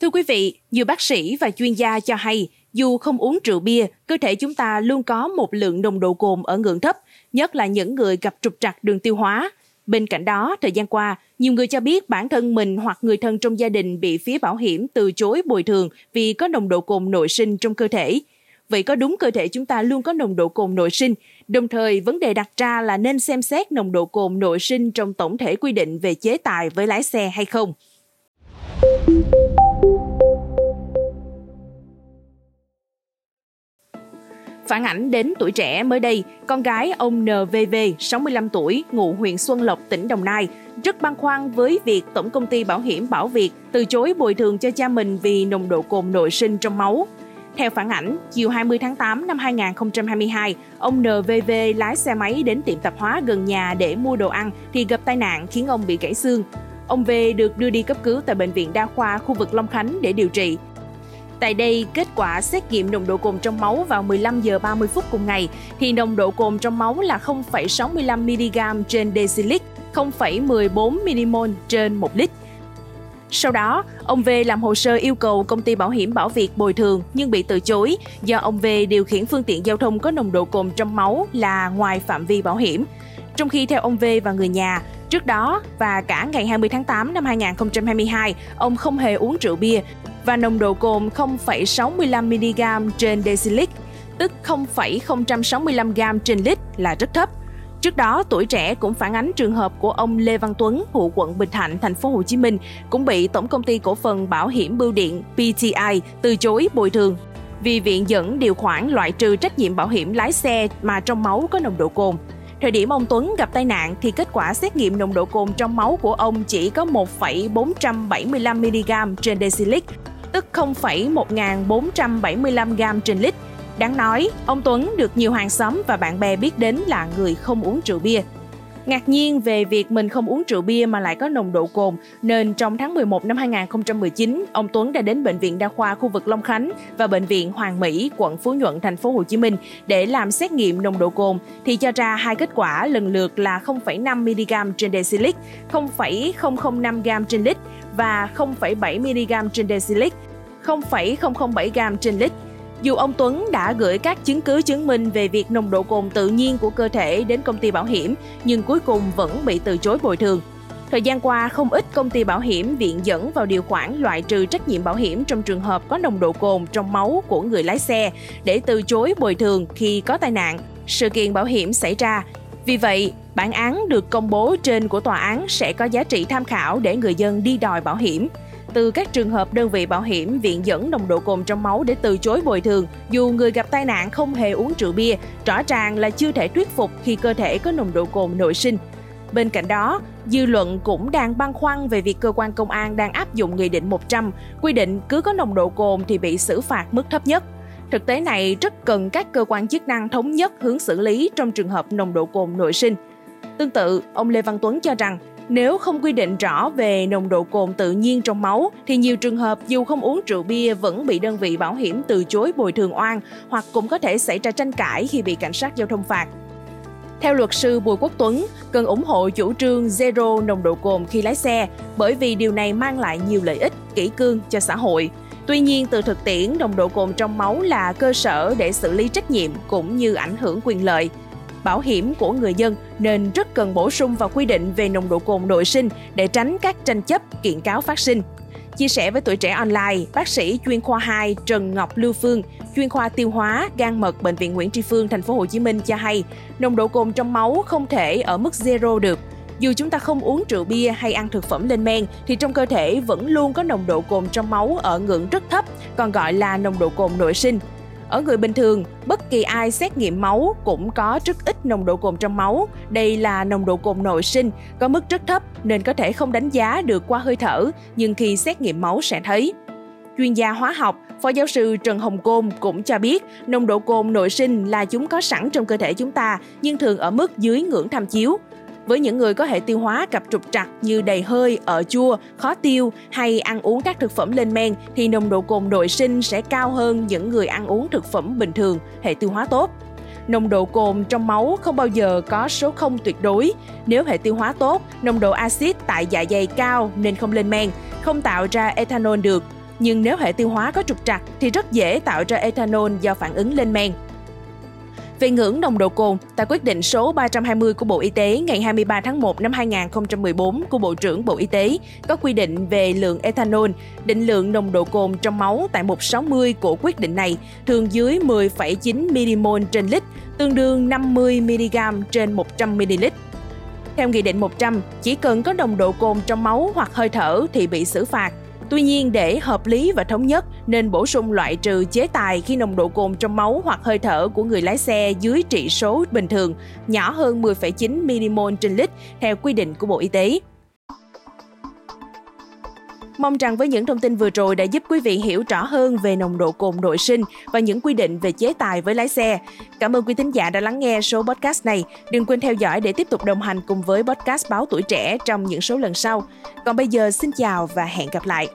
Thưa quý vị, nhiều bác sĩ và chuyên gia cho hay, dù không uống rượu bia, cơ thể chúng ta luôn có một lượng nồng độ cồn ở ngưỡng thấp, nhất là những người gặp trục trặc đường tiêu hóa. Bên cạnh đó, thời gian qua, nhiều người cho biết bản thân mình hoặc người thân trong gia đình bị phía bảo hiểm từ chối bồi thường vì có nồng độ cồn nội sinh trong cơ thể. Vậy có đúng cơ thể chúng ta luôn có nồng độ cồn nội sinh? Đồng thời, vấn đề đặt ra là nên xem xét nồng độ cồn nội sinh trong tổng thể quy định về chế tài với lái xe hay không? Phản ảnh đến tuổi trẻ mới đây, con gái ông NVV, 65 tuổi, ngụ huyện Xuân Lộc, tỉnh Đồng Nai, rất băn khoăn với việc Tổng công ty Bảo hiểm Bảo Việt từ chối bồi thường cho cha mình vì nồng độ cồn nội sinh trong máu. Theo phản ảnh, chiều 20 tháng 8 năm 2022, ông NVV lái xe máy đến tiệm tạp hóa gần nhà để mua đồ ăn thì gặp tai nạn khiến ông bị gãy xương. Ông V được đưa đi cấp cứu tại bệnh viện đa khoa khu vực Long Khánh để điều trị. Tại đây, kết quả xét nghiệm nồng độ cồn trong máu vào 15 giờ 30 phút cùng ngày thì nồng độ cồn trong máu là 0,65 mg trên decilit, 0,14 mmol trên 1 lít. Sau đó, ông V làm hồ sơ yêu cầu công ty bảo hiểm Bảo Việt bồi thường nhưng bị từ chối do ông V điều khiển phương tiện giao thông có nồng độ cồn trong máu là ngoài phạm vi bảo hiểm. Trong khi theo ông V và người nhà, trước đó và cả ngày 20 tháng 8 năm 2022, ông không hề uống rượu bia và nồng độ cồn 0,65mg trên decilit, tức 0,065 g trên lít là rất thấp. Trước đó, tuổi trẻ cũng phản ánh trường hợp của ông Lê Văn Tuấn, ngụ quận Bình Thạnh, thành phố Hồ Chí Minh, cũng bị Tổng công ty cổ phần bảo hiểm bưu điện PTI từ chối bồi thường vì viện dẫn điều khoản loại trừ trách nhiệm bảo hiểm lái xe mà trong máu có nồng độ cồn. Thời điểm ông Tuấn gặp tai nạn thì kết quả xét nghiệm nồng độ cồn trong máu của ông chỉ có 1,475 mg trên decilit, tức 0,1475 g trên lít. Đáng nói, ông Tuấn được nhiều hàng xóm và bạn bè biết đến là người không uống rượu bia. Ngạc nhiên về việc mình không uống rượu bia mà lại có nồng độ cồn, nên trong tháng 11 năm 2019, ông Tuấn đã đến bệnh viện đa khoa khu vực Long Khánh và bệnh viện Hoàng Mỹ, quận Phú Nhuận, thành phố Hồ Chí Minh để làm xét nghiệm nồng độ cồn thì cho ra hai kết quả lần lượt là 0,5 mg trên decilit, 0,005 g trên lít và 0,7 mg trên decilit, 0,007 g trên lít. Dù ông Tuấn đã gửi các chứng cứ chứng minh về việc nồng độ cồn tự nhiên của cơ thể đến công ty bảo hiểm, nhưng cuối cùng vẫn bị từ chối bồi thường. Thời gian qua, không ít công ty bảo hiểm viện dẫn vào điều khoản loại trừ trách nhiệm bảo hiểm trong trường hợp có nồng độ cồn trong máu của người lái xe để từ chối bồi thường khi có tai nạn, sự kiện bảo hiểm xảy ra. Vì vậy, bản án được công bố trên của tòa án sẽ có giá trị tham khảo để người dân đi đòi bảo hiểm từ các trường hợp đơn vị bảo hiểm viện dẫn nồng độ cồn trong máu để từ chối bồi thường dù người gặp tai nạn không hề uống rượu bia, rõ ràng là chưa thể thuyết phục khi cơ thể có nồng độ cồn nội sinh. Bên cạnh đó, dư luận cũng đang băn khoăn về việc cơ quan công an đang áp dụng Nghị định 100, quy định cứ có nồng độ cồn thì bị xử phạt mức thấp nhất. Thực tế này rất cần các cơ quan chức năng thống nhất hướng xử lý trong trường hợp nồng độ cồn nội sinh. Tương tự, ông Lê Văn Tuấn cho rằng nếu không quy định rõ về nồng độ cồn tự nhiên trong máu thì nhiều trường hợp dù không uống rượu bia vẫn bị đơn vị bảo hiểm từ chối bồi thường oan hoặc cũng có thể xảy ra tranh cãi khi bị cảnh sát giao thông phạt. Theo luật sư Bùi Quốc Tuấn, cần ủng hộ chủ trương zero nồng độ cồn khi lái xe bởi vì điều này mang lại nhiều lợi ích, kỹ cương cho xã hội. Tuy nhiên, từ thực tiễn, nồng độ cồn trong máu là cơ sở để xử lý trách nhiệm cũng như ảnh hưởng quyền lợi bảo hiểm của người dân nên rất cần bổ sung vào quy định về nồng độ cồn nội sinh để tránh các tranh chấp kiện cáo phát sinh. Chia sẻ với tuổi trẻ online, bác sĩ chuyên khoa 2 Trần Ngọc Lưu Phương, chuyên khoa tiêu hóa, gan mật bệnh viện Nguyễn Tri Phương thành phố Hồ Chí Minh cho hay, nồng độ cồn trong máu không thể ở mức zero được. Dù chúng ta không uống rượu bia hay ăn thực phẩm lên men thì trong cơ thể vẫn luôn có nồng độ cồn trong máu ở ngưỡng rất thấp, còn gọi là nồng độ cồn nội sinh. Ở người bình thường, bất kỳ ai xét nghiệm máu cũng có rất ít nồng độ cồn trong máu. Đây là nồng độ cồn nội sinh, có mức rất thấp nên có thể không đánh giá được qua hơi thở, nhưng khi xét nghiệm máu sẽ thấy. Chuyên gia hóa học, Phó giáo sư Trần Hồng Côn cũng cho biết nồng độ cồn nội sinh là chúng có sẵn trong cơ thể chúng ta nhưng thường ở mức dưới ngưỡng tham chiếu. Với những người có hệ tiêu hóa gặp trục trặc như đầy hơi, ở chua, khó tiêu hay ăn uống các thực phẩm lên men thì nồng độ cồn nội sinh sẽ cao hơn những người ăn uống thực phẩm bình thường, hệ tiêu hóa tốt. Nồng độ cồn trong máu không bao giờ có số 0 tuyệt đối. Nếu hệ tiêu hóa tốt, nồng độ axit tại dạ dày cao nên không lên men, không tạo ra ethanol được. nhưng nếu hệ tiêu hóa có trục trặc thì rất dễ tạo ra ethanol do phản ứng lên men. Về ngưỡng nồng độ cồn, tại quyết định số 320 của Bộ Y tế ngày 23 tháng 1 năm 2014 của Bộ trưởng Bộ Y tế có quy định về lượng ethanol, định lượng nồng độ cồn trong máu tại 160 của quyết định này thường dưới 10,9 mmol trên lít, tương đương 50 mg trên 100 ml. Theo Nghị định 100, chỉ cần có nồng độ cồn trong máu hoặc hơi thở thì bị xử phạt. Tuy nhiên, để hợp lý và thống nhất, nên bổ sung loại trừ chế tài khi nồng độ cồn trong máu hoặc hơi thở của người lái xe dưới trị số bình thường, nhỏ hơn 10,9 mmol trên lít theo quy định của Bộ Y tế. Mong rằng với những thông tin vừa rồi đã giúp quý vị hiểu rõ hơn về nồng độ cồn nội sinh và những quy định về chế tài với lái xe. Cảm ơn quý thính giả đã lắng nghe số podcast này. Đừng quên theo dõi để tiếp tục đồng hành cùng với podcast Báo Tuổi Trẻ trong những số lần sau. Còn bây giờ xin chào và hẹn gặp lại.